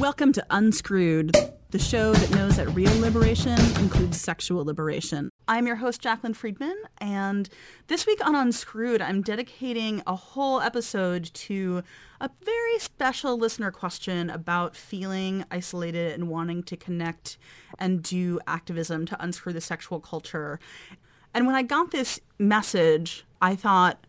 Welcome to Unscrewed, the show that knows that real liberation includes sexual liberation. I'm your host, Jaclyn Friedman, and this week on Unscrewed, I'm dedicating a whole episode to a very special listener question about feeling isolated and wanting to connect and do activism to unscrew the sexual culture. And when I got this message, I thought,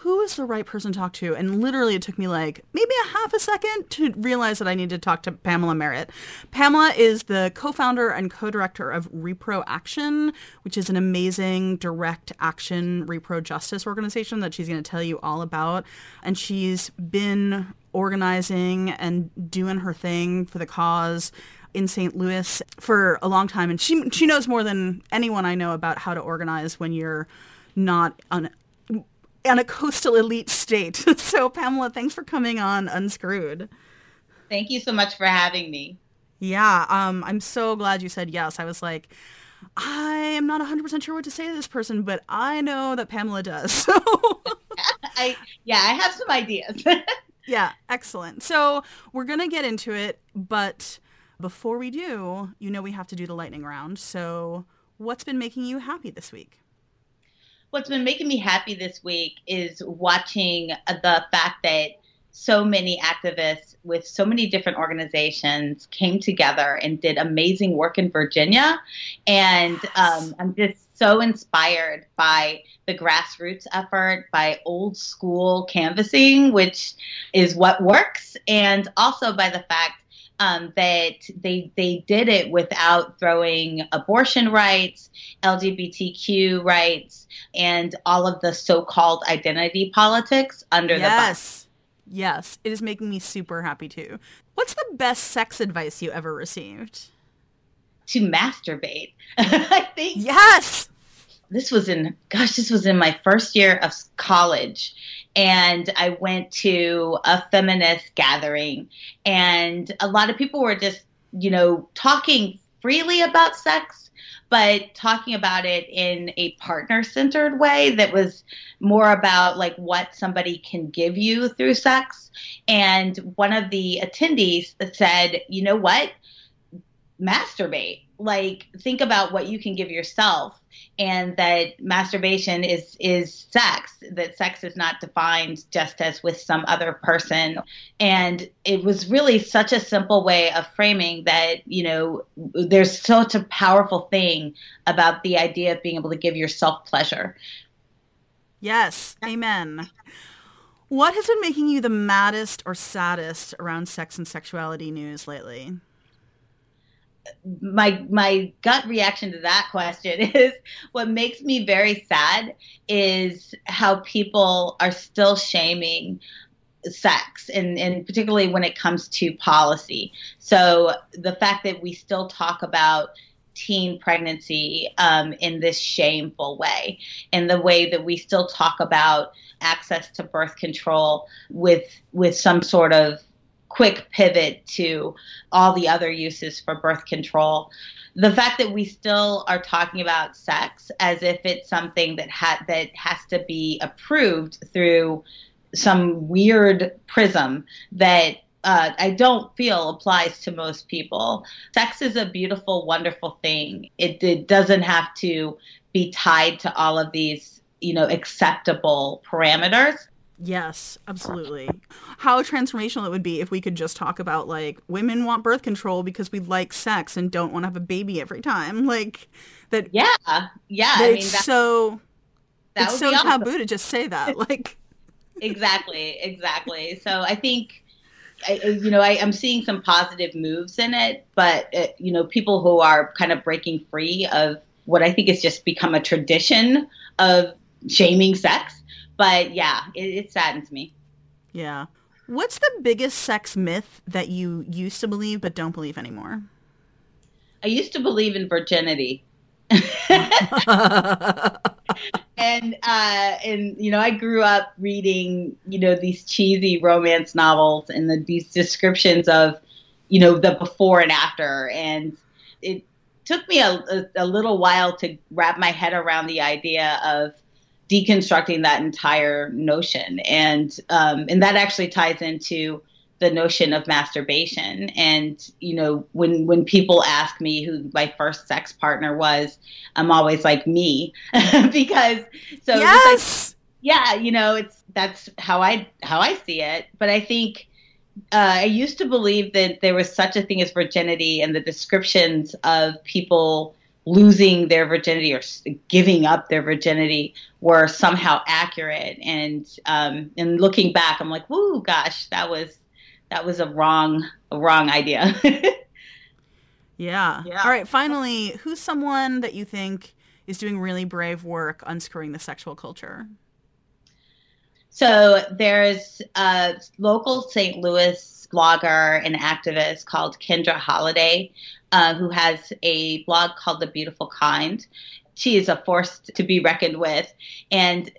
who is the right person to talk to? And literally, it took me like maybe a half a second to realize that I need to talk to Pamela Merritt. Pamela is the co founder and co director of Repro Action, which is an amazing direct action repro justice organization that she's going to tell you all about. And she's been organizing and doing her thing for the cause in St. Louis for a long time and she she knows more than anyone I know about how to organize when you're not on on a coastal elite state. so, Pamela, thanks for coming on Unscrewed. Thank you so much for having me. Yeah, um, I'm so glad you said yes. I was like, I am not 100% sure what to say to this person, but I know that Pamela does. So. I, yeah, I have some ideas. yeah, excellent. So we're going to get into it, but before we do, you know we have to do the lightning round. So what's been making you happy this week? What's been making me happy this week is watching the fact that so many activists with so many different organizations came together and did amazing work in Virginia. And um, I'm just so inspired by the grassroots effort, by old school canvassing, which is what works, and also by the fact um, that they they did it without throwing abortion rights, LGBTQ rights, and all of the so-called identity politics under yes. the bus. Yes. Yes, it is making me super happy too. What's the best sex advice you ever received? To masturbate. I think. Yes. This was in gosh, this was in my first year of college and I went to a feminist gathering, and a lot of people were just, you know, talking freely about sex, but talking about it in a partner centered way that was more about like what somebody can give you through sex. And one of the attendees said, you know what? Masturbate. Like, think about what you can give yourself and that masturbation is is sex that sex is not defined just as with some other person. And it was really such a simple way of framing that you know there's such a powerful thing about the idea of being able to give yourself pleasure. Yes. Amen. What has been making you the maddest or saddest around sex and sexuality news lately my my gut reaction to that question is what makes me very sad is how people are still shaming sex and, and particularly when it comes to policy. So the fact that we still talk about teen pregnancy um, in this shameful way and the way that we still talk about access to birth control with with some sort of quick pivot to all the other uses for birth control. The fact that we still are talking about sex as if it's something that ha- that has to be approved through some weird prism that uh, I don't feel applies to most people. Sex is a beautiful, wonderful thing. It, it doesn't have to be tied to all of these, you know, acceptable parameters. Yes, absolutely. How transformational it would be if we could just talk about like women want birth control because we like sex and don't want to have a baby every time. Like that. Yeah, yeah. That I mean, it's so. That it's so awesome. taboo to just say that. Like. exactly. Exactly. So I think. I, you know, I, am seeing some positive moves in it, but it, uh, you know, people who are kind of breaking free of what I think has just become a tradition of shaming sex but yeah, it, it saddens me. Yeah. What's the biggest sex myth that you used to believe but don't believe anymore? I used to believe in virginity. and uh, and you know, I grew up reading you know these cheesy romance novels and the, these descriptions of you know the before and after, and it took me a, a, a little while to wrap my head around the idea of deconstructing that entire notion, and um, and that actually ties into the notion of masturbation. And you know, when when people ask me who my first sex partner was, I'm always like me because so yes. Like, yeah, you know, it's that's how I how I see it. But I think. Uh, I used to believe that there was such a thing as virginity, and the descriptions of people losing their virginity or giving up their virginity were somehow accurate. And um, and looking back, I'm like, whoo, gosh, that was that was a wrong a wrong idea. yeah. yeah. All right. Finally, who's someone that you think is doing really brave work unscrewing the sexual culture? So there's a local St. Louis blogger and activist called Kendra Holliday uh, who has a blog called The Beautiful Kind. She is a force to be reckoned with and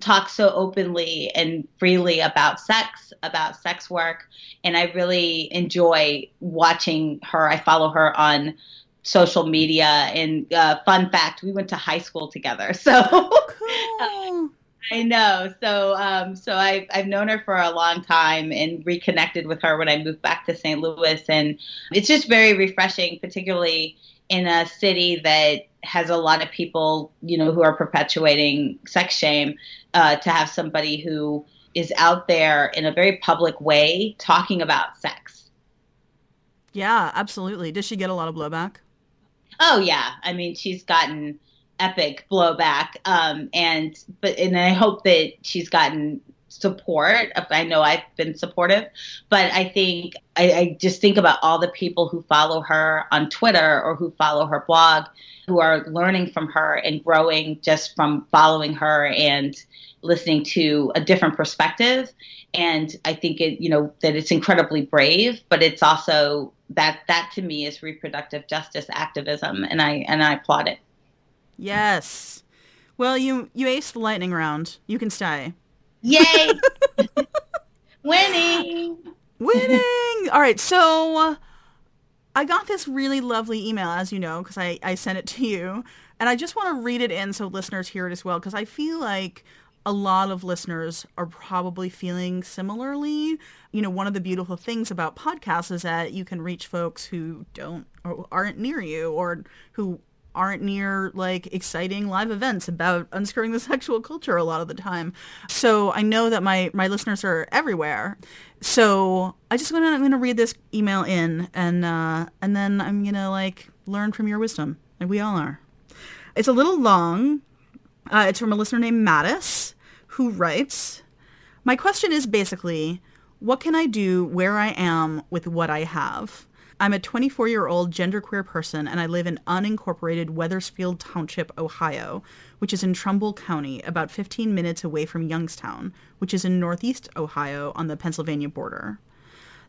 talks so openly and freely about sex, about sex work. And I really enjoy watching her. I follow her on social media. And uh, fun fact, we went to high school together. So cool. I know. So, um, so I've I've known her for a long time and reconnected with her when I moved back to St. Louis, and it's just very refreshing, particularly in a city that has a lot of people, you know, who are perpetuating sex shame, uh, to have somebody who is out there in a very public way talking about sex. Yeah, absolutely. Does she get a lot of blowback? Oh yeah, I mean, she's gotten epic blowback. Um, and but and I hope that she's gotten support. I know I've been supportive, but I think I, I, just think about all the people who follow her on Twitter or who follow her blog, who are learning from her and growing just from following her and listening to a different perspective. And I think it, you know, that it's incredibly brave, but it's also that that to me is reproductive justice activism, and I and I applaud it. Yes. Well, you you aced the lightning round. You can stay. Yay! Winning. Winning. All right. So uh, I got this really lovely email, as you know, because I I sent it to you, and I just want to read it in so listeners hear it as well, because I feel like a lot of listeners are probably feeling similarly. You know, one of the beautiful things about podcasts is that you can reach folks who don't or aren't near you or who aren't near like exciting live events about unscrewing the sexual culture a lot of the time. So I know that my my listeners are everywhere. So I just want to I'm to read this email in and uh, and then I'm to like learn from your wisdom. And we all are. It's a little long. Uh, it's from a listener named Mattis who writes, "My question is basically, what can I do where I am with what I have?" I'm a 24 year old genderqueer person and I live in unincorporated Wethersfield Township, Ohio, which is in Trumbull County, about 15 minutes away from Youngstown, which is in northeast Ohio on the Pennsylvania border.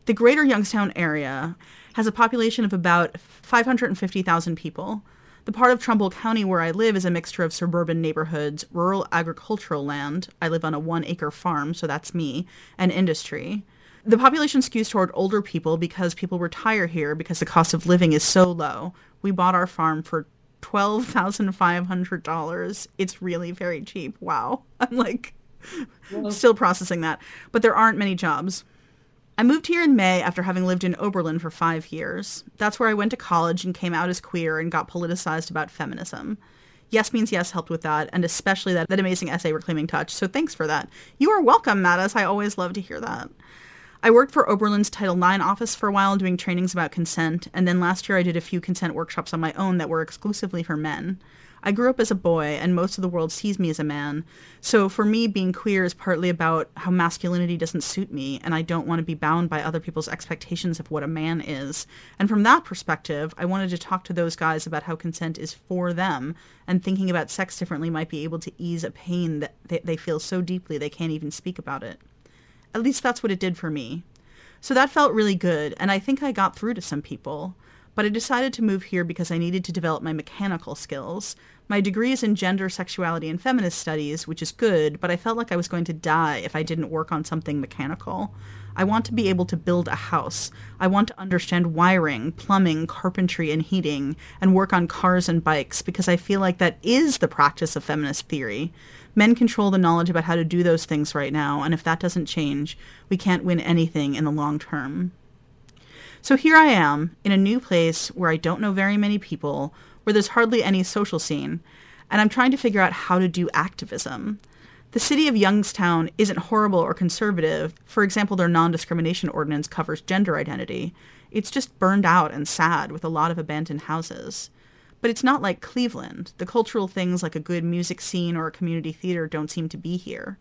The greater Youngstown area has a population of about 550,000 people. The part of Trumbull County where I live is a mixture of suburban neighborhoods, rural agricultural land, I live on a one acre farm, so that's me, and industry. The population skews toward older people because people retire here because the cost of living is so low. We bought our farm for $12,500. It's really very cheap. Wow. I'm like still processing that. But there aren't many jobs. I moved here in May after having lived in Oberlin for five years. That's where I went to college and came out as queer and got politicized about feminism. Yes Means Yes helped with that, and especially that, that amazing essay, Reclaiming Touch. So thanks for that. You are welcome, Mattis. I always love to hear that. I worked for Oberlin's Title IX office for a while doing trainings about consent, and then last year I did a few consent workshops on my own that were exclusively for men. I grew up as a boy, and most of the world sees me as a man. So for me, being queer is partly about how masculinity doesn't suit me, and I don't want to be bound by other people's expectations of what a man is. And from that perspective, I wanted to talk to those guys about how consent is for them, and thinking about sex differently might be able to ease a pain that they, feel so deeply they can't even speak about it. At least that's what it did for me. So that felt really good, and I think I got through to some people but I decided to move here because I needed to develop my mechanical skills. My degree is in gender, sexuality, and feminist studies, which is good, but I felt like I was going to die if I didn't work on something mechanical. I want to be able to build a house. I want to understand wiring, plumbing, carpentry, and heating, and work on cars and bikes because I feel like that is the practice of feminist theory. Men control the knowledge about how to do those things right now, and if that doesn't change, we can't win anything in the long term. So here I am in a new place where I don't know very many people, where there's hardly any social scene, and I'm trying to figure out how to do activism. The city of Youngstown isn't horrible or conservative. For example, their non discrimination ordinance covers gender identity. It's just burned out and sad with a lot of abandoned houses. But it's not like Cleveland. The cultural things like a good music scene or a community theater don't seem to be here.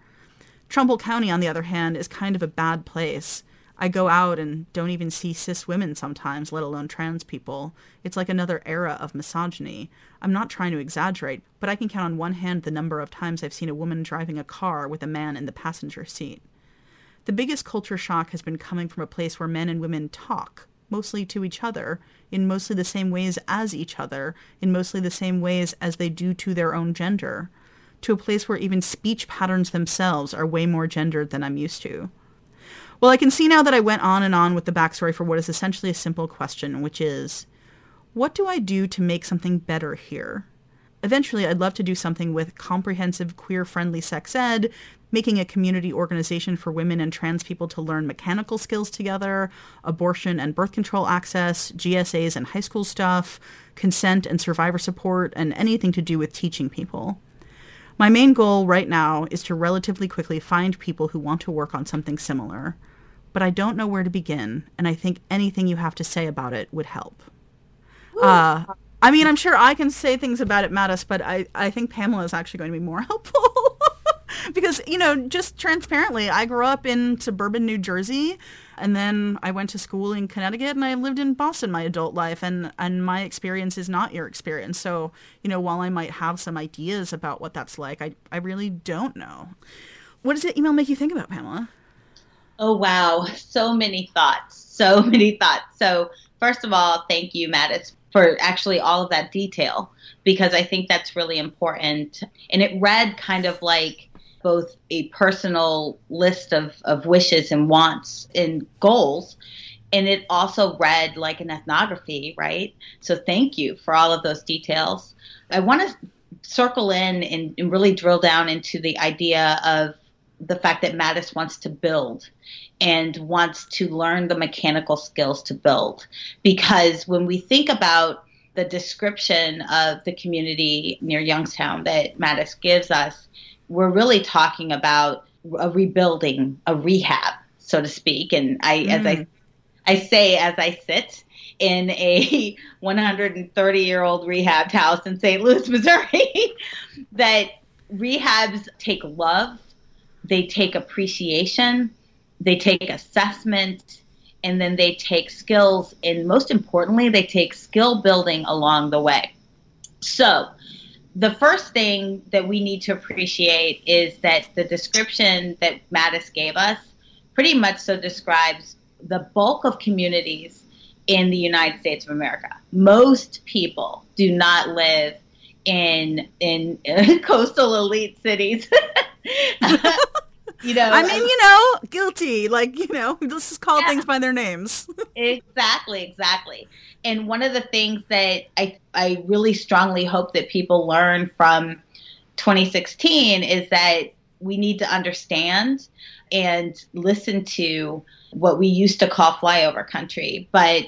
Trumbull County, on the other hand, is kind of a bad place. I go out and don't even see cis women sometimes, let alone trans people. It's like another era of misogyny. I'm not trying to exaggerate, but I can count on one hand the number of times I've seen a woman driving a car with a man in the passenger seat. The biggest culture shock has been coming from a place where men and women talk, mostly to each other, in mostly the same ways as each other, in mostly the same ways as they do to their own gender, to a place where even speech patterns themselves are way more gendered than I'm used to. Well, I can see now that I went on and on with the backstory for what is essentially a simple question, which is what do I do to make something better here? Eventually, I'd love to do something with comprehensive queer friendly sex ed, making a community organization for women and trans people to learn mechanical skills together, abortion and birth control access, GSAs and high school stuff, consent and survivor support, and anything to do with teaching people. My main goal right now is to relatively quickly find people who want to work on something similar, but I don't know where to begin, and I think anything you have to say about it would help. Uh, I mean, I'm sure I can say things about it, Mattis, but I, I think Pamela is actually going to be more helpful. because, you know, just transparently, I grew up in suburban New Jersey and then I went to school in Connecticut and I lived in Boston my adult life and and my experience is not your experience. So, you know, while I might have some ideas about what that's like, I I really don't know. What does the email make you think about, Pamela? Oh wow, so many thoughts. So many thoughts. So, first of all, thank you, Mattis, for actually all of that detail because I think that's really important. And it read kind of like both a personal list of, of wishes and wants and goals. And it also read like an ethnography, right? So thank you for all of those details. I want to circle in and, and really drill down into the idea of the fact that Mattis wants to build and wants to learn the mechanical skills to build. Because when we think about the description of the community near Youngstown that Mattis gives us, we're really talking about a rebuilding, a rehab, so to speak. And I, mm. as I, mm. I say, as I sit in a 130 year old rehabbed house in St. Louis, Missouri, that rehabs take love, they take appreciation, they take assessment, and then they take skills. And most importantly, they take skill building along the way. So, the first thing that we need to appreciate is that the description that Mattis gave us pretty much so describes the bulk of communities in the United States of America. Most people do not live in in coastal elite cities. you know, I mean, you know, guilty. Like, you know, let's just call yeah. things by their names. exactly, exactly. And one of the things that I I really strongly hope that people learn from 2016 is that we need to understand and listen to what we used to call flyover country. But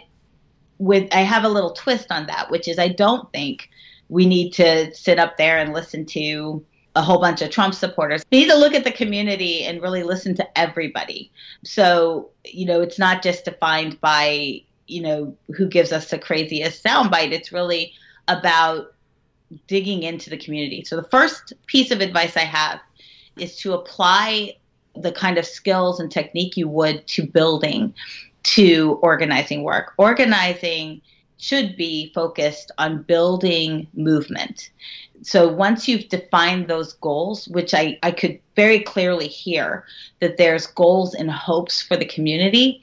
with I have a little twist on that, which is I don't think we need to sit up there and listen to a whole bunch of Trump supporters. We need to look at the community and really listen to everybody. So, you know, it's not just defined by, you know, who gives us the craziest soundbite. It's really about digging into the community. So the first piece of advice I have is to apply the kind of skills and technique you would to building to organizing work. Organizing should be focused on building movement. So once you've defined those goals, which I, I could very clearly hear that there's goals and hopes for the community,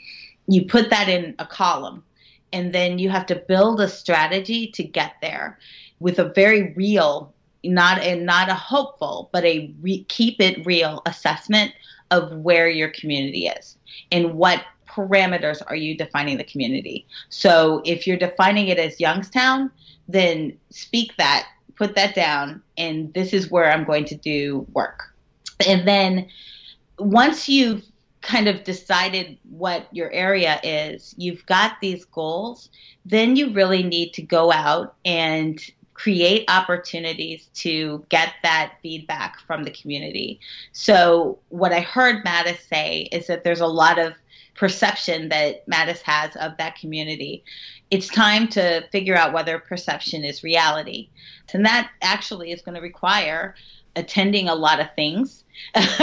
you put that in a column. And then you have to build a strategy to get there with a very real, not a, not a hopeful, but a re, keep it real assessment of where your community is and what parameters are you defining the community. So if you're defining it as Youngstown, then speak that, put that down, and this is where I'm going to do work. And then once you've kind of decided what your area is, you've got these goals, then you really need to go out and create opportunities to get that feedback from the community. So, what I heard Mattis say is that there's a lot of perception that Mattis has of that community. It's time to figure out whether perception is reality. And that actually is going to require attending a lot of things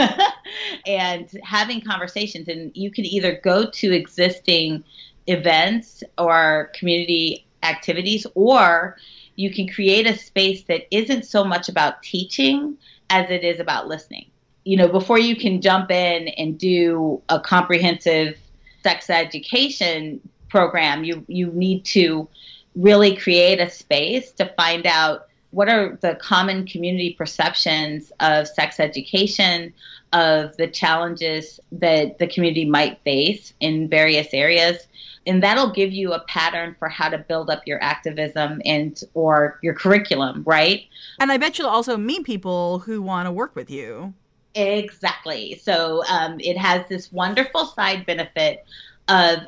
and having conversations. And you can either go to existing events or community activities or you can create a space that isn't so much about teaching as it is about listening. You know, before you can jump in and do a comprehensive sex education program, you you need to really create a space to find out what are the common community perceptions of sex education, of the challenges that the community might face in various areas, and that'll give you a pattern for how to build up your activism and or your curriculum right? And i bet you'll also meet people who want to work with you. Exactly. So um, it has this wonderful side benefit of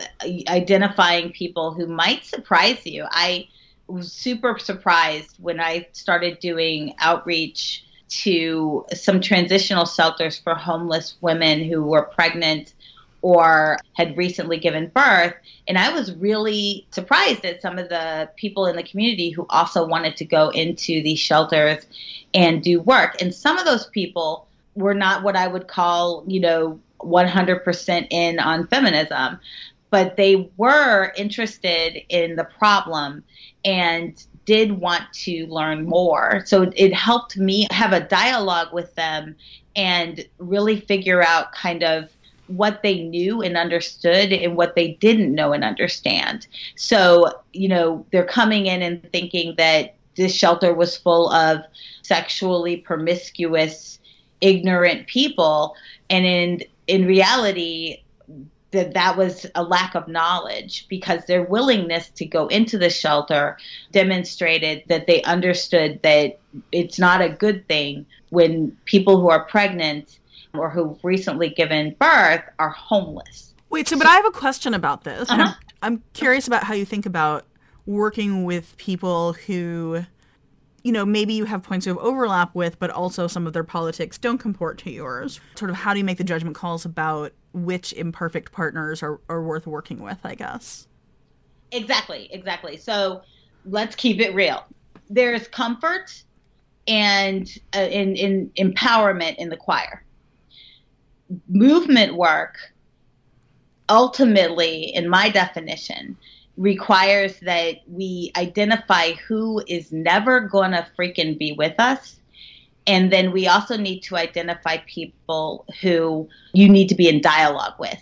identifying people who might surprise you. I was super surprised when i started doing outreach to some transitional shelters for homeless women who were pregnant or had recently given birth. And I was really surprised at some of the people in the community who also wanted to go into these shelters and do work. And some of those people were not what I would call, you know, 100% in on feminism, but they were interested in the problem and did want to learn more. So it helped me have a dialogue with them and really figure out kind of what they knew and understood and what they didn't know and understand. So, you know, they're coming in and thinking that this shelter was full of sexually promiscuous, ignorant people. And in, in reality, that that was a lack of knowledge because their willingness to go into the shelter demonstrated that they understood that it's not a good thing when people who are pregnant or who've recently given birth are homeless. Wait, so but I have a question about this. Uh-huh. I'm, I'm curious about how you think about working with people who you know, maybe you have points of overlap with, but also some of their politics don't comport to yours. Sort of how do you make the judgment calls about which imperfect partners are, are worth working with, I guess? Exactly, exactly. So let's keep it real. There's comfort and uh, in, in empowerment in the choir movement work ultimately, in my definition, requires that we identify who is never going to freaking be with us. And then we also need to identify people who you need to be in dialogue with.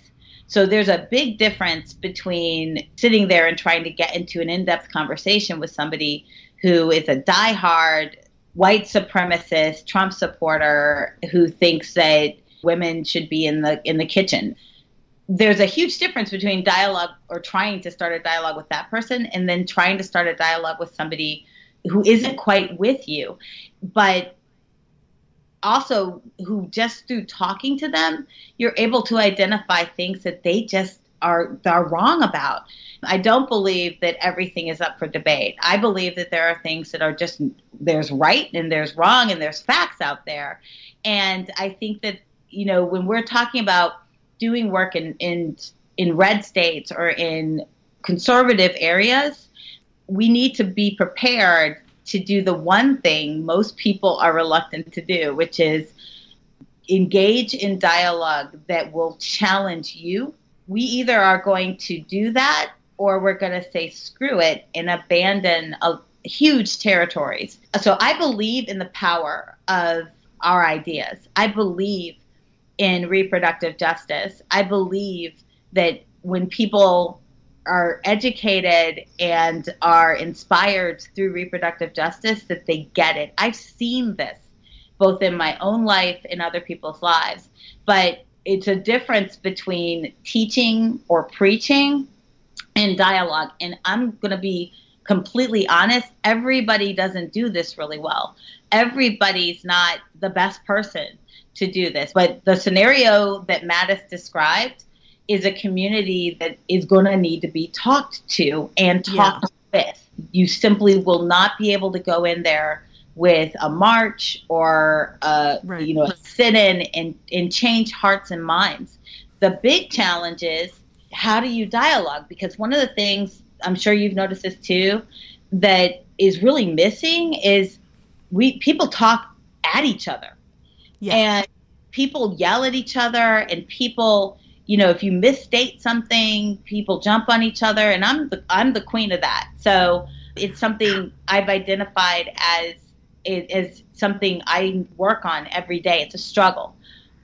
So there's a big difference between sitting there and trying to get into an in depth conversation with somebody who is a diehard white supremacist Trump supporter who thinks that women should be in the in the kitchen there's a huge difference between dialogue or trying to start a dialogue with that person and then trying to start a dialogue with somebody who isn't quite with you but also who just through talking to them, you're able to identify things that they just are are wrong about. I don't believe that everything is up for debate. I believe that there are things that are just there's right and there's wrong and there's facts out there. And I think that you know when we're talking about doing work in in in red states or in conservative areas, we need to be prepared to do the one thing most people are reluctant to do, which is engage in dialogue that will challenge you. We either are going to do that or we're going to say screw it and abandon a, huge territories. So I believe in the power of our ideas. I believe in reproductive justice. I believe that when people are educated and are inspired through reproductive justice that they get it. I've seen this both in my own life and other people's lives, but it's a difference between teaching or preaching and dialogue. And I'm going to be completely honest, everybody doesn't do this really well. Everybody's not the best person to do this. But the scenario that Mattis described is a community that is going to need to be talked to and talked yeah. with. You simply will not be able to go in there with a march or a, right. you know a sit-in and, and change hearts and minds. The big challenge is how do you dialogue? Because one of the things I'm sure you've noticed this too that is really missing is we people talk at each other. Yeah. And people yell at each other and people you know, if you misstate something, people jump on each other, and I'm the I'm the queen of that. So it's something I've identified as as something I work on every day. It's a struggle,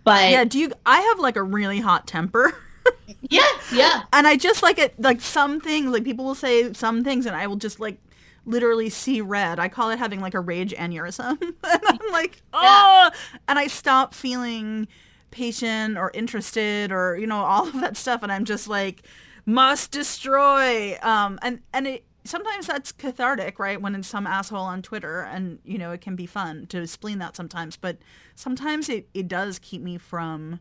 but yeah. Do you? I have like a really hot temper. yeah, yeah. And I just like it. Like some things, like people will say some things, and I will just like literally see red. I call it having like a rage aneurysm. and I'm like, oh, yeah. and I stop feeling patient or interested or you know all of that stuff and i'm just like must destroy um and and it sometimes that's cathartic right when it's some asshole on twitter and you know it can be fun to spleen that sometimes but sometimes it, it does keep me from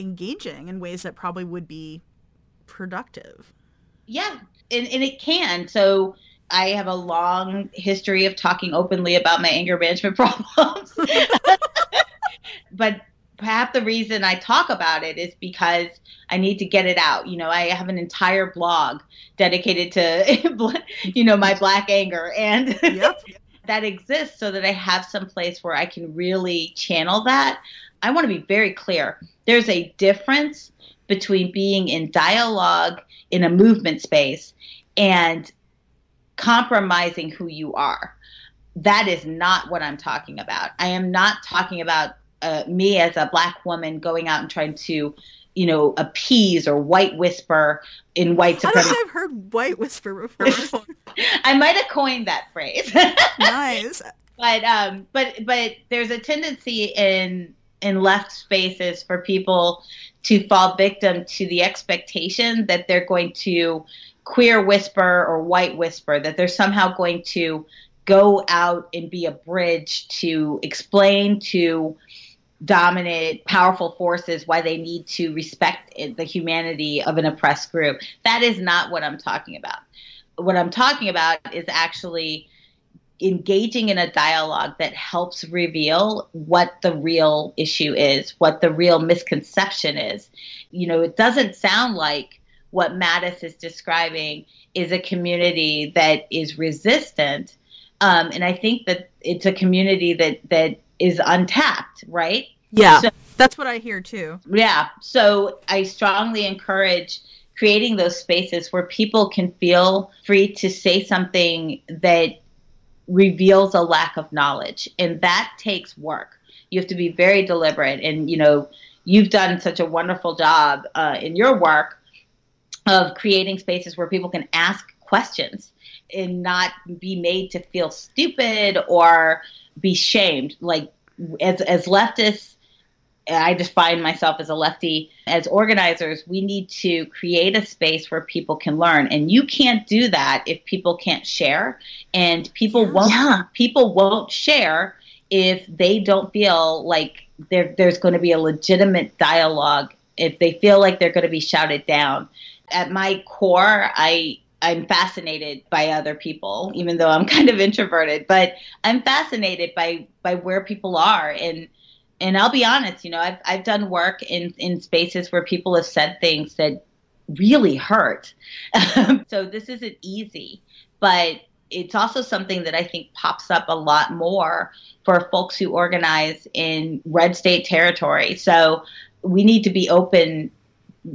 engaging in ways that probably would be productive yeah and, and it can so I have a long history of talking openly about my anger management problems. but perhaps the reason I talk about it is because I need to get it out. You know, I have an entire blog dedicated to, you know, my black anger and yep. that exists so that I have some place where I can really channel that. I want to be very clear. There's a difference between being in dialogue in a movement space and compromising who you are. That is not what I'm talking about. I am not talking about uh, me as a black woman going out and trying to you know, appease or white whisper in white supremacy. I have heard white whisper before. I might have coined that phrase. nice. But um, but but there's a tendency in in left spaces for people to fall victim to the expectation that they're going to queer whisper or white whisper that they're somehow going to go out and be a bridge to explain to dominant, powerful forces why they need to respect the humanity of an oppressed group. That is not what I'm talking about. What I'm talking about is actually engaging in a dialogue that helps reveal what the real issue is, what the real misconception is. You know, it doesn't sound like what Mattis is describing is a community that is resistant. Um, and I think that it's a community that that is untapped, right? Yeah. So, that's what I hear too. Yeah. So I strongly encourage creating those spaces where people can feel free to say something that reveals a lack of knowledge. And that takes work. You have to be very deliberate. And, you know, you've done such a wonderful job uh, in your work of creating spaces where people can ask questions and not be made to feel stupid or be shamed. Like as as leftists, I define myself as a lefty. As organizers, we need to create a space where people can learn, and you can't do that if people can't share, and people won't. Yeah. People won't share if they don't feel like there, there's going to be a legitimate dialogue, if they feel like they're going to be shouted down. At my core, I I'm fascinated by other people, even though I'm kind of introverted. But I'm fascinated by by where people are, and and I'll be honest, you know, I've I've done work in in spaces where people have said things that really hurt. so this isn't easy, but it's also something that I think pops up a lot more for folks who organize in red state territory. So we need to be open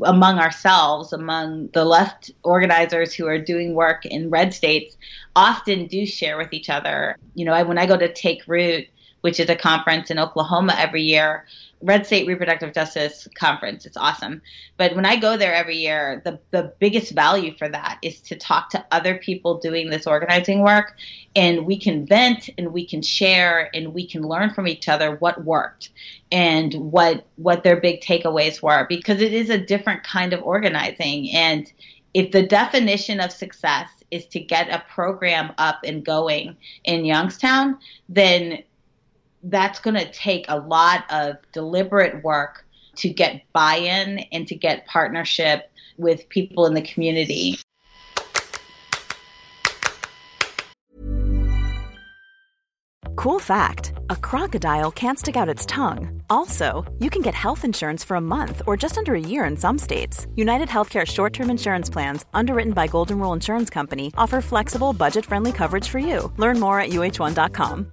among ourselves, among the left organizers who are doing work in red states, often do share with each other. You know, I, when I go to Take Root, which is a conference in Oklahoma every year, Red State Reproductive Justice Conference. It's awesome. But when I go there every year, the, the biggest value for that is to talk to other people doing this organizing work. And we can vent and we can share and we can learn from each other what worked and what what their big takeaways were because it is a different kind of organizing. And if the definition of success is to get a program up and going in Youngstown, then that's going to take a lot of deliberate work to get buy in and to get partnership with people in the community. Cool fact a crocodile can't stick out its tongue. Also, you can get health insurance for a month or just under a year in some states. United Healthcare short term insurance plans, underwritten by Golden Rule Insurance Company, offer flexible, budget friendly coverage for you. Learn more at uh1.com.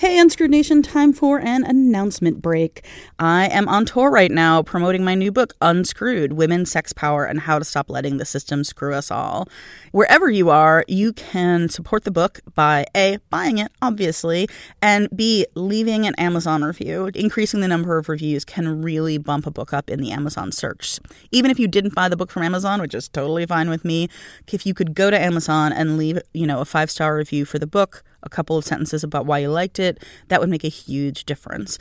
Hey, Unscrewed Nation, time for an announcement break. I am on tour right now promoting my new book, Unscrewed Women, Sex Power, and How to Stop Letting the System Screw Us All. Wherever you are, you can support the book by A, buying it, obviously, and B, leaving an Amazon review. Increasing the number of reviews can really bump a book up in the Amazon search. Even if you didn't buy the book from Amazon, which is totally fine with me, if you could go to Amazon and leave, you know, a five star review for the book, a couple of sentences about why you liked it, that would make a huge difference.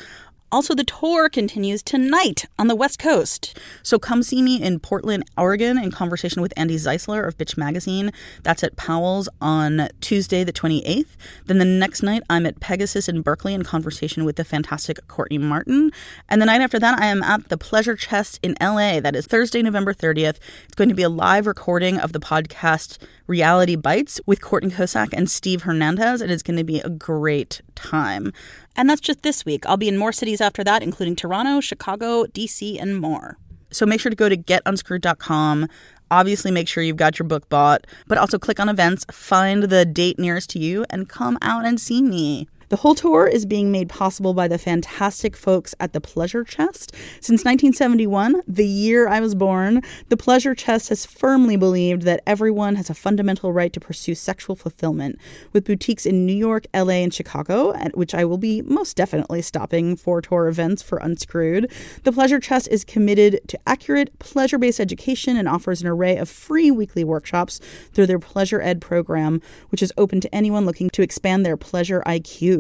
Also, the tour continues tonight on the West Coast. So come see me in Portland, Oregon, in conversation with Andi Zeisler of Bitch Magazine. That's at Powell's on Tuesday, the 28th. Then the next night, I'm at Pegasus in Berkeley in conversation with the fantastic Courtney Martin. And the night after that, I am at the Pleasure Chest in LA. That is Thursday, November 30th. It's going to be a live recording of the podcast Reality Bites with Courtney Kosak and Steve Hernandez. It is going to be a great time. And that's just this week. I'll be in more cities after that, including Toronto, Chicago, DC, and more. So make sure to go to getunscrewed.com. Obviously, make sure you've got your book bought, but also click on events, find the date nearest to you, and come out and see me. The whole tour is being made possible by the fantastic folks at the Pleasure Chest. Since 1971, the year I was born, the Pleasure Chest has firmly believed that everyone has a fundamental right to pursue sexual fulfillment, with boutiques in New York, LA, and Chicago, at which I will be most definitely stopping for tour events for Unscrewed. The Pleasure Chest is committed to accurate, pleasure based education and offers an array of free weekly workshops through their Pleasure Ed program, which is open to anyone looking to expand their pleasure IQ.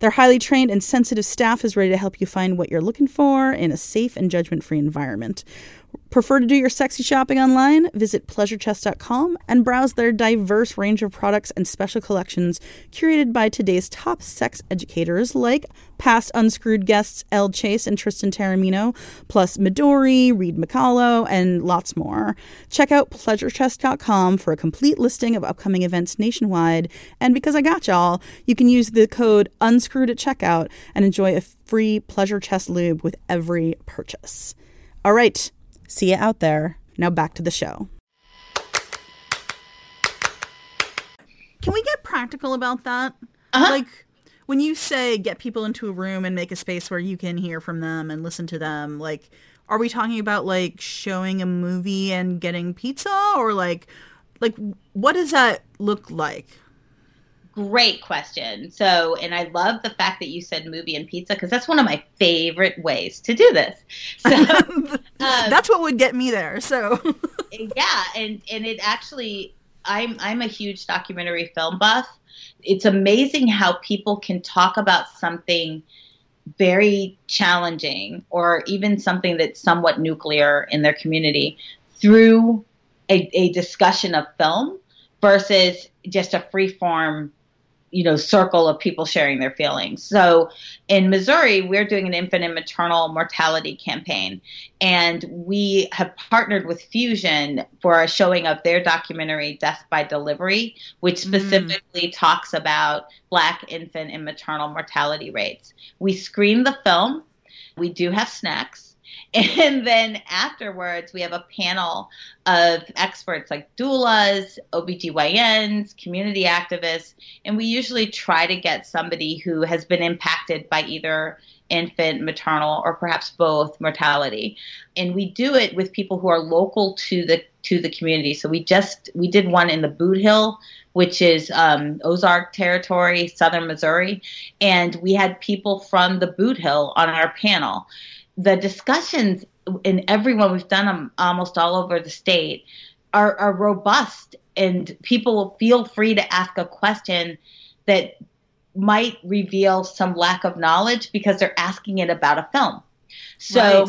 Their highly trained and sensitive staff is ready to help you find what you're looking for in a safe and judgment free environment. Prefer to do your sexy shopping online? Visit pleasurechest.com and browse their diverse range of products and special collections curated by today's top sex educators like past unscrewed guests Elle Chase and Tristan Taormino, plus Midori, Reid Mihalko, and lots more. Check out pleasurechest.com for a complete listing of upcoming events nationwide. And because I got y'all, you can use the code unscrewed at checkout and enjoy a free Pleasure Chest lube with every purchase. All right. See you out there. Now back to the show. Can we get practical about that? Uh-huh. Like when you say get people into a room and make a space where you can hear from them and listen to them, like are we talking about like showing a movie and getting pizza or like like what does that look like? Great question. So, and I love the fact that you said movie and pizza because that's one of my favorite ways to do this. So, um, that's what would get me there. So, yeah, and and it actually, I'm I'm a huge documentary film buff. It's amazing how people can talk about something very challenging or even something that's somewhat nuclear in their community through a, a discussion of film versus just a free form you know circle of people sharing their feelings. So in missouri we're doing an infant and maternal mortality campaign and we have partnered with fusion for a showing of their documentary death by delivery which specifically mm. talks about black infant and maternal mortality rates. We screen the film. We do have snacks and then afterwards, we have a panel of experts like doulas, OBGYNs, community activists, and we usually try to get somebody who has been impacted by either infant, maternal, or perhaps both mortality. And we do it with people who are local to the to the community. So we just we did one in the Bootheel, which is um, Ozark territory, southern Missouri, and we had people from the Bootheel on our panel the discussions in everyone we've done them almost all over the state are, are robust and people will feel free to ask a question that might reveal some lack of knowledge because they're asking it about a film. So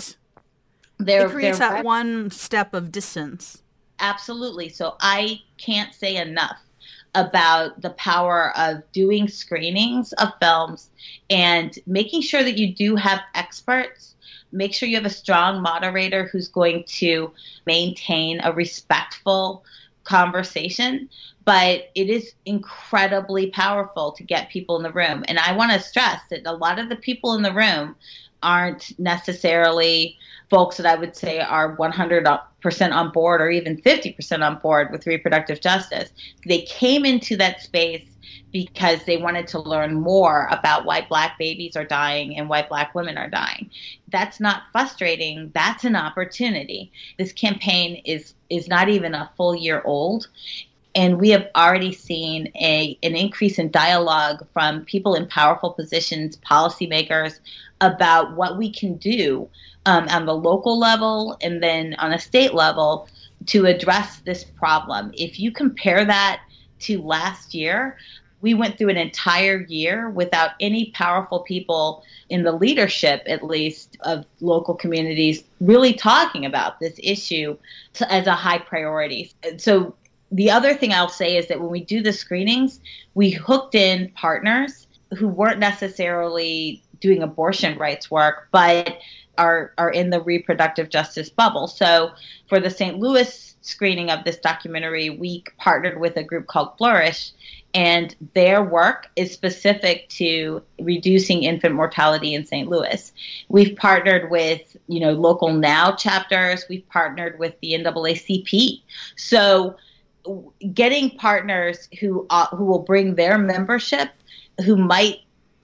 right. it creates that one step of distance. Absolutely. So I can't say enough about the power of doing screenings of films and making sure that you do have experts make sure you have a strong moderator who's going to maintain a respectful conversation but it is incredibly powerful to get people in the room. And i want to stress that a lot of the people in the room aren't necessarily folks that i would say are 100% on board or even 50% on board with reproductive justice they came into that space because they wanted to learn more about why black babies are dying and why black women are dying. That's not frustrating, that's an opportunity. This campaign is is not even a full year old and we have already seen a an increase in dialogue from people in powerful positions, policymakers, about what we can do um, on the local level and then on a state level to address this problem. If you compare that to last year, we went through an entire year without any powerful people in the leadership, at least, of local communities really talking about this issue as a high priority. So, the other thing I'll say is that when we do the screenings, we hooked in partners who weren't necessarily doing abortion rights work, but are, are in the reproductive justice bubble. So, for the St. Louis screening of this documentary, we partnered with a group called Flourish and their work is specific to reducing infant mortality in St. Louis. We've partnered with, you know, local now chapters. We've partnered with the NAACP. So, getting partners who uh, who will bring their membership, who might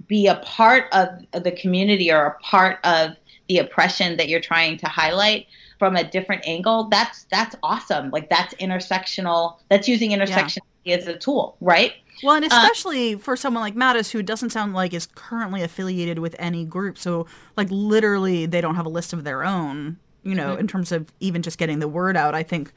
be a part of the community or a part of the oppression that you're trying to highlight from a different angle that's that's awesome like that's intersectional that's using intersection yeah. as a tool right well and uh, especially uh, for someone like mattis who doesn't sound like is currently affiliated with any group so like literally they don't have a list of their own you know mm-hmm. in terms of even just getting the word out i think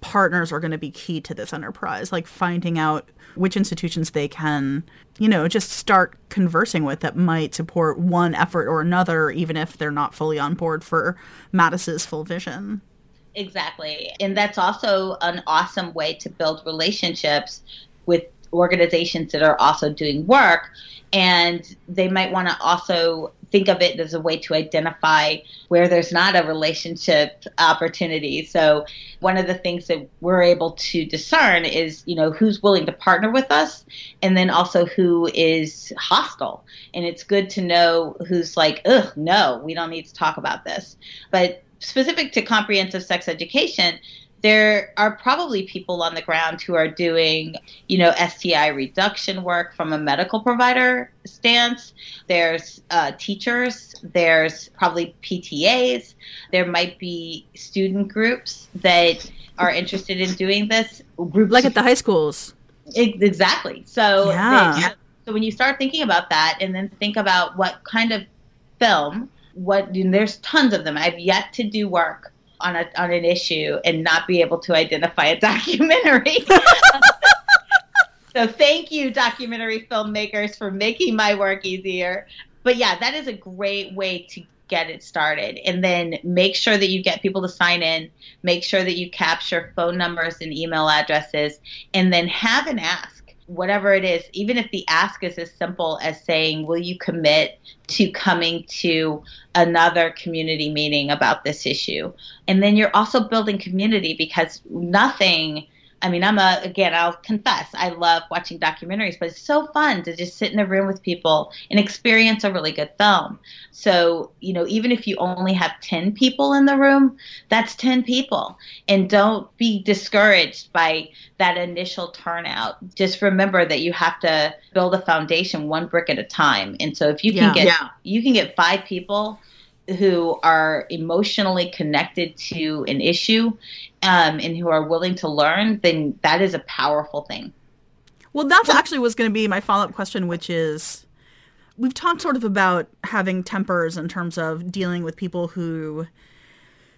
partners are going to be key to this enterprise like finding out which institutions they can you know just start conversing with that might support one effort or another even if they're not fully on board for mattis's full vision Exactly. And that's also an awesome way to build relationships with organizations that are also doing work. And they might want to also think of it as a way to identify where there's not a relationship opportunity. So one of the things that we're able to discern is, you know, who's willing to partner with us and then also who is hostile. And it's good to know who's like, ugh, no, we don't need to talk about this. But specific to comprehensive sex education, there are probably people on the ground who are doing, you know, STI reduction work from a medical provider stance. There's uh, teachers. There's probably PTAs. There might be student groups that are interested in doing this. Groups like at the high schools. Exactly. So, yeah. They, so when you start thinking about that, and then think about what kind of film what there's tons of them. I've yet to do work on a on an issue and not be able to identify a documentary. so thank you, documentary filmmakers, for making my work easier. But yeah, that is a great way to get it started. And then make sure that you get people to sign in, make sure that you capture phone numbers and email addresses, and then have an ask whatever it is, even if the ask is as simple as saying, Will you commit to coming to another community meeting about this issue? And then you're also building community because nothing I mean, I'm a, again, I'll confess, I love watching documentaries, but it's so fun to just sit in a room with people and experience a really good film. So, you know, even if you only have 10 people in the room, that's 10 people. And don't be discouraged by that initial turnout. Just remember that you have to build a foundation one brick at a time. And so if you can get, yeah. you can get five people who are emotionally connected to an issue um, and who are willing to learn, then that is a powerful thing. Well, that's actually was going to be my follow up question, which is we've talked sort of about having tempers in terms of dealing with people who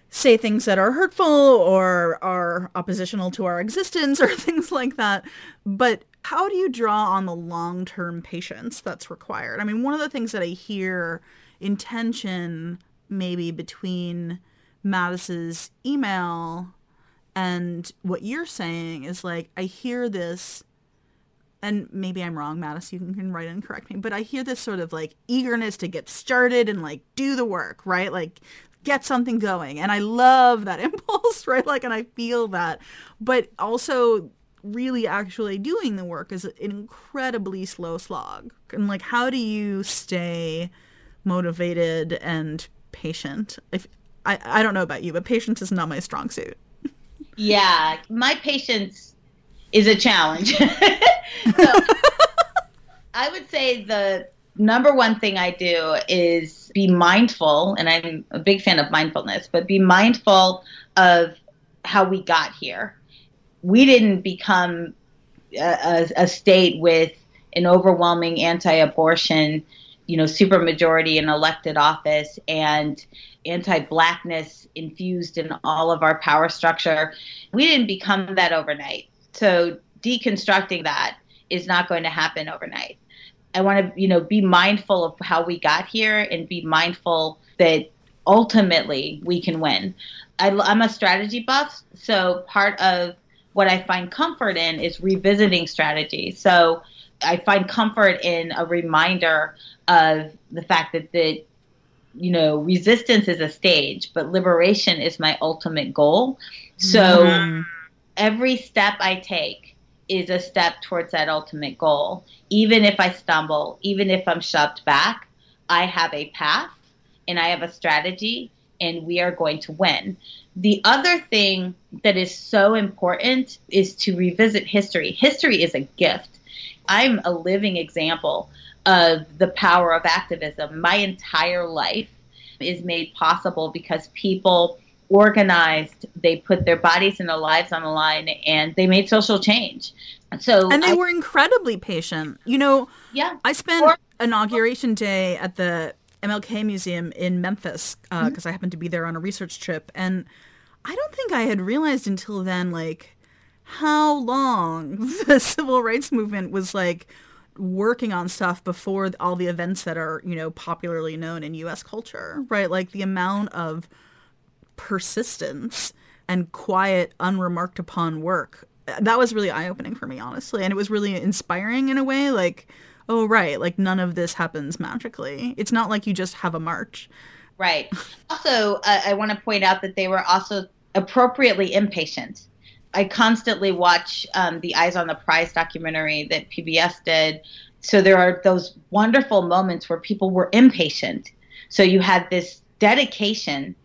say things that are hurtful or are oppositional to our existence or things like that. But how do you draw on the long term patience that's required? I mean, one of the things that I hear intention maybe between Mattis's email and what you're saying is like I hear this and maybe I'm wrong, Mattis, you can write and correct me, but I hear this sort of like eagerness to get started and like do the work, right? Like get something going. And I love that impulse, right? Like and I feel that. But also really actually doing the work is an incredibly slow slog. And like how do you stay motivated and patient. If I, I don't know about you, but patience is not my strong suit. Yeah, my patience is a challenge. I would say the number one thing I do is be mindful, and I'm a big fan of mindfulness, but be mindful of how we got here. We didn't become a, a, a state with an overwhelming anti-abortion you know, supermajority in elected office and anti-blackness infused in all of our power structure. We didn't become that overnight. So deconstructing that is not going to happen overnight. I want to, you know, be mindful of how we got here and be mindful that ultimately we can win. I, am a strategy buff, so part of what I find comfort in is revisiting strategy. So I find comfort in a reminder of the fact that the you know resistance is a stage, but liberation is my ultimate goal. So mm. every step I take is a step towards that ultimate goal. Even if I stumble, even if I'm shoved back, I have a path and I have a strategy and we are going to win. The other thing that is so important is to revisit history. History is a gift. I'm a living example of the power of activism. My entire life is made possible because people organized, they put their bodies and their lives on the line, and they made social change. So and they I, were incredibly patient. You know, yeah. I spent or, inauguration day at the MLK Museum in Memphis because uh, mm-hmm. I happened to be there on a research trip, and I don't think I had realized until then, like how long the civil rights movement was like working on stuff before all the events that are, you know, popularly known in US culture, right? Like the amount of persistence and quiet, unremarked upon work. That was really eye opening for me, honestly. And it was really inspiring in a way. Like, oh, right, like none of this happens magically. It's not like you just have a march. Right. Also, uh, I want to point out that they were also appropriately impatient. I constantly watch um, the Eyes on the Prize documentary that PBS did. So there are those wonderful moments where people were impatient. So you had this dedication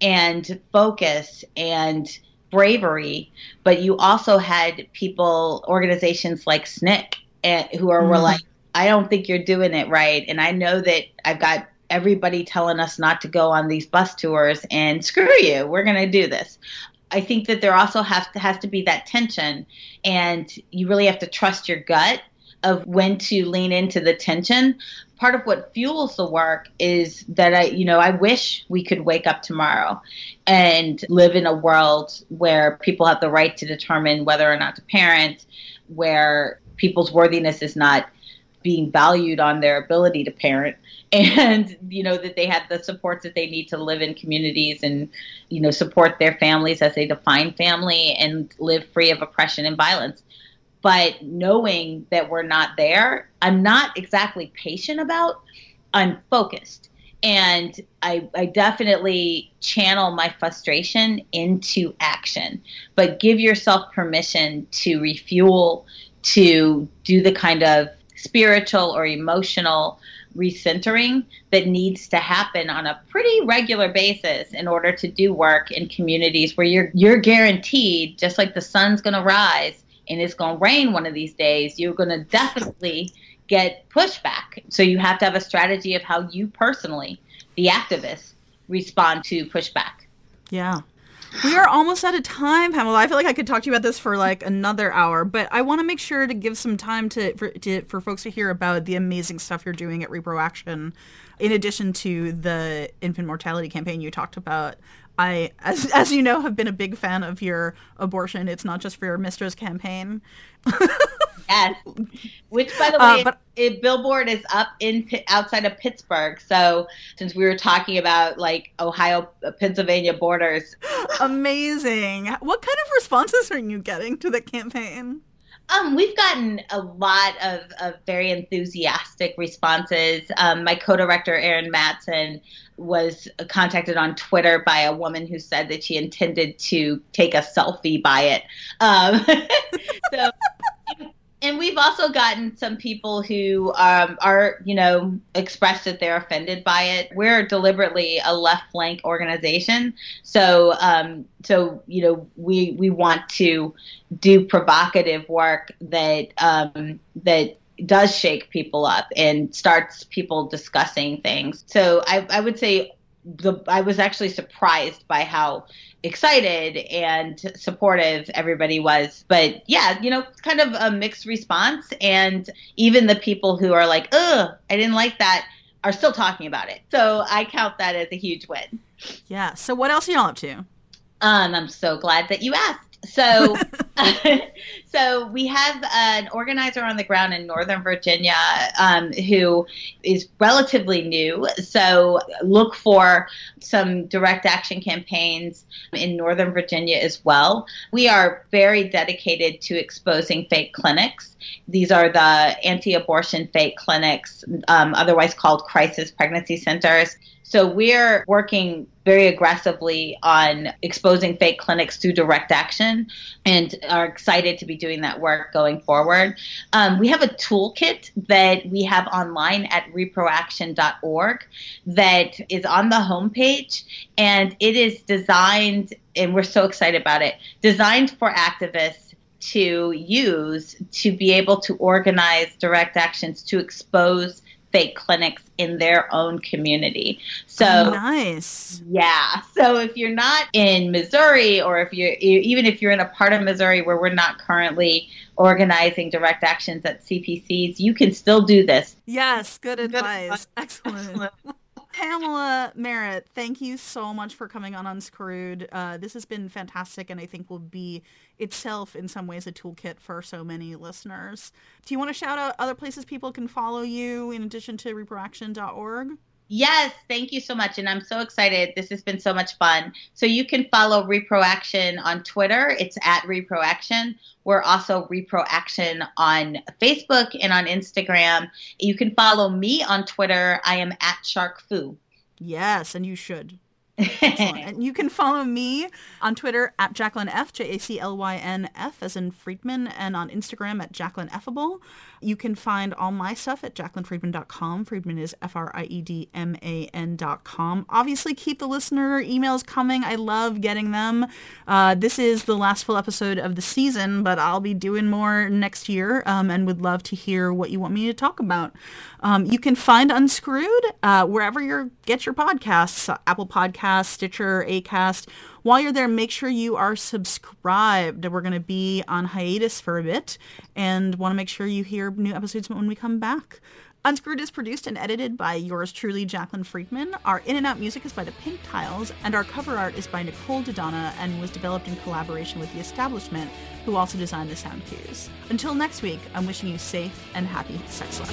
and focus and bravery, but you also had people, organizations like SNCC, eh, who are mm-hmm. were like, I don't think you're doing it right. And I know that I've got everybody telling us not to go on these bus tours and screw you, we're going to do this. I think that there also has to, has to be that tension and you really have to trust your gut of when to lean into the tension. Part of what fuels the work is that I, you know, I wish we could wake up tomorrow and live in a world where people have the right to determine whether or not to parent, where people's worthiness is not being valued on their ability to parent and you know that they have the supports that they need to live in communities and you know support their families as they define family and live free of oppression and violence. But knowing that we're not there i'm not exactly patient about i'm focused. And I, I definitely channel my frustration into action. But give yourself permission to refuel to do the kind of spiritual or emotional recentering that needs to happen on a pretty regular basis in order to do work in communities where you're you're guaranteed just like the sun's going to rise and it's going to rain one of these days you're going to definitely get pushback. So you have to have a strategy of how you personally the activists respond to pushback. Yeah we are almost out of time, Pamela. I feel like I could talk to you about this for like another hour, but I want to make sure to give some time to for, to for folks to hear about the amazing stuff you're doing at ReproAction. In addition to the infant mortality campaign you talked about, I, as as you know, have been a big fan of your abortion. It's not just for your mistress campaign. yes, which by the uh, way, uh, but, it, Billboard is up in outside of Pittsburgh. So since we were talking about like Ohio Pennsylvania borders, amazing. What kind of responses are you getting to the campaign? Um, we've gotten a lot of, of very enthusiastic responses. Um, my co-director Erin Matson was contacted on Twitter by a woman who said that she intended to take a selfie by it. Um, so and we've also gotten some people who um, are, you know, expressed that they're offended by it. We're deliberately a left flank organization, so um, so you know we we want to do provocative work that um, that does shake people up and starts people discussing things. So I, I would say the I was actually surprised by how excited and supportive everybody was. But yeah, you know, kind of a mixed response. And even the people who are like, ugh, I didn't like that, are still talking about it. So I count that as a huge win. Yeah. So what else are y'all up to? Um, I'm so glad that you asked. So, so we have an organizer on the ground in Northern Virginia um, who is relatively new. So look for some direct action campaigns in Northern Virginia as well. We are very dedicated to exposing fake clinics. These are the anti-abortion fake clinics, um, otherwise called crisis pregnancy centers. So we're working very aggressively on exposing fake clinics through direct action and are excited to be doing that work going forward. Um, we have a toolkit that we have online at reproaction.org that is on the homepage and it is designed, and we're so excited about it, designed for activists to use to be able to organize direct actions to expose fake clinics in their own community. So oh, nice. Yeah. So if you're not in Missouri or if you're even if you're in a part of Missouri where we're not currently organizing direct actions at CPCs, you can still do this. Yes, good, good advice. advice. Excellent. Excellent. Pamela Merritt, thank you so much for coming on Unscrewed. Uh, this has been fantastic and I think will be itself in some ways a toolkit for so many listeners. Do you want to shout out other places people can follow you in addition to reproaction.org? Yes, thank you so much. And I'm so excited. This has been so much fun. So you can follow ReproAction on Twitter. It's at ReproAction. We're also ReproAction on Facebook and on Instagram. You can follow me on Twitter. I am at SharkFu. Yes, and you should. and you can follow me on Twitter at Jaclyn F, J A C L Y N F, as in Friedman, and on Instagram at Jaclyn Effable. You can find all my stuff at jaclynfriedman.com. Friedman is F R I E D M A N.com. Obviously, keep the listener emails coming. I love getting them. Uh, this is the last full episode of the season, but I'll be doing more next year um, and would love to hear what you want me to talk about. Um, you can find Unscrewed uh, wherever you get your podcasts Apple Podcasts, Stitcher, Acast while you're there, make sure you are subscribed. We're going to be on hiatus for a bit and want to make sure you hear new episodes when we come back. Unscrewed is produced and edited by yours truly, Jaclyn Friedman. Our in and out music is by the Pink Tiles, and our cover art is by Nicole Dodonna and was developed in collaboration with the establishment, who also designed the sound cues. Until next week, I'm wishing you safe and happy sex lives.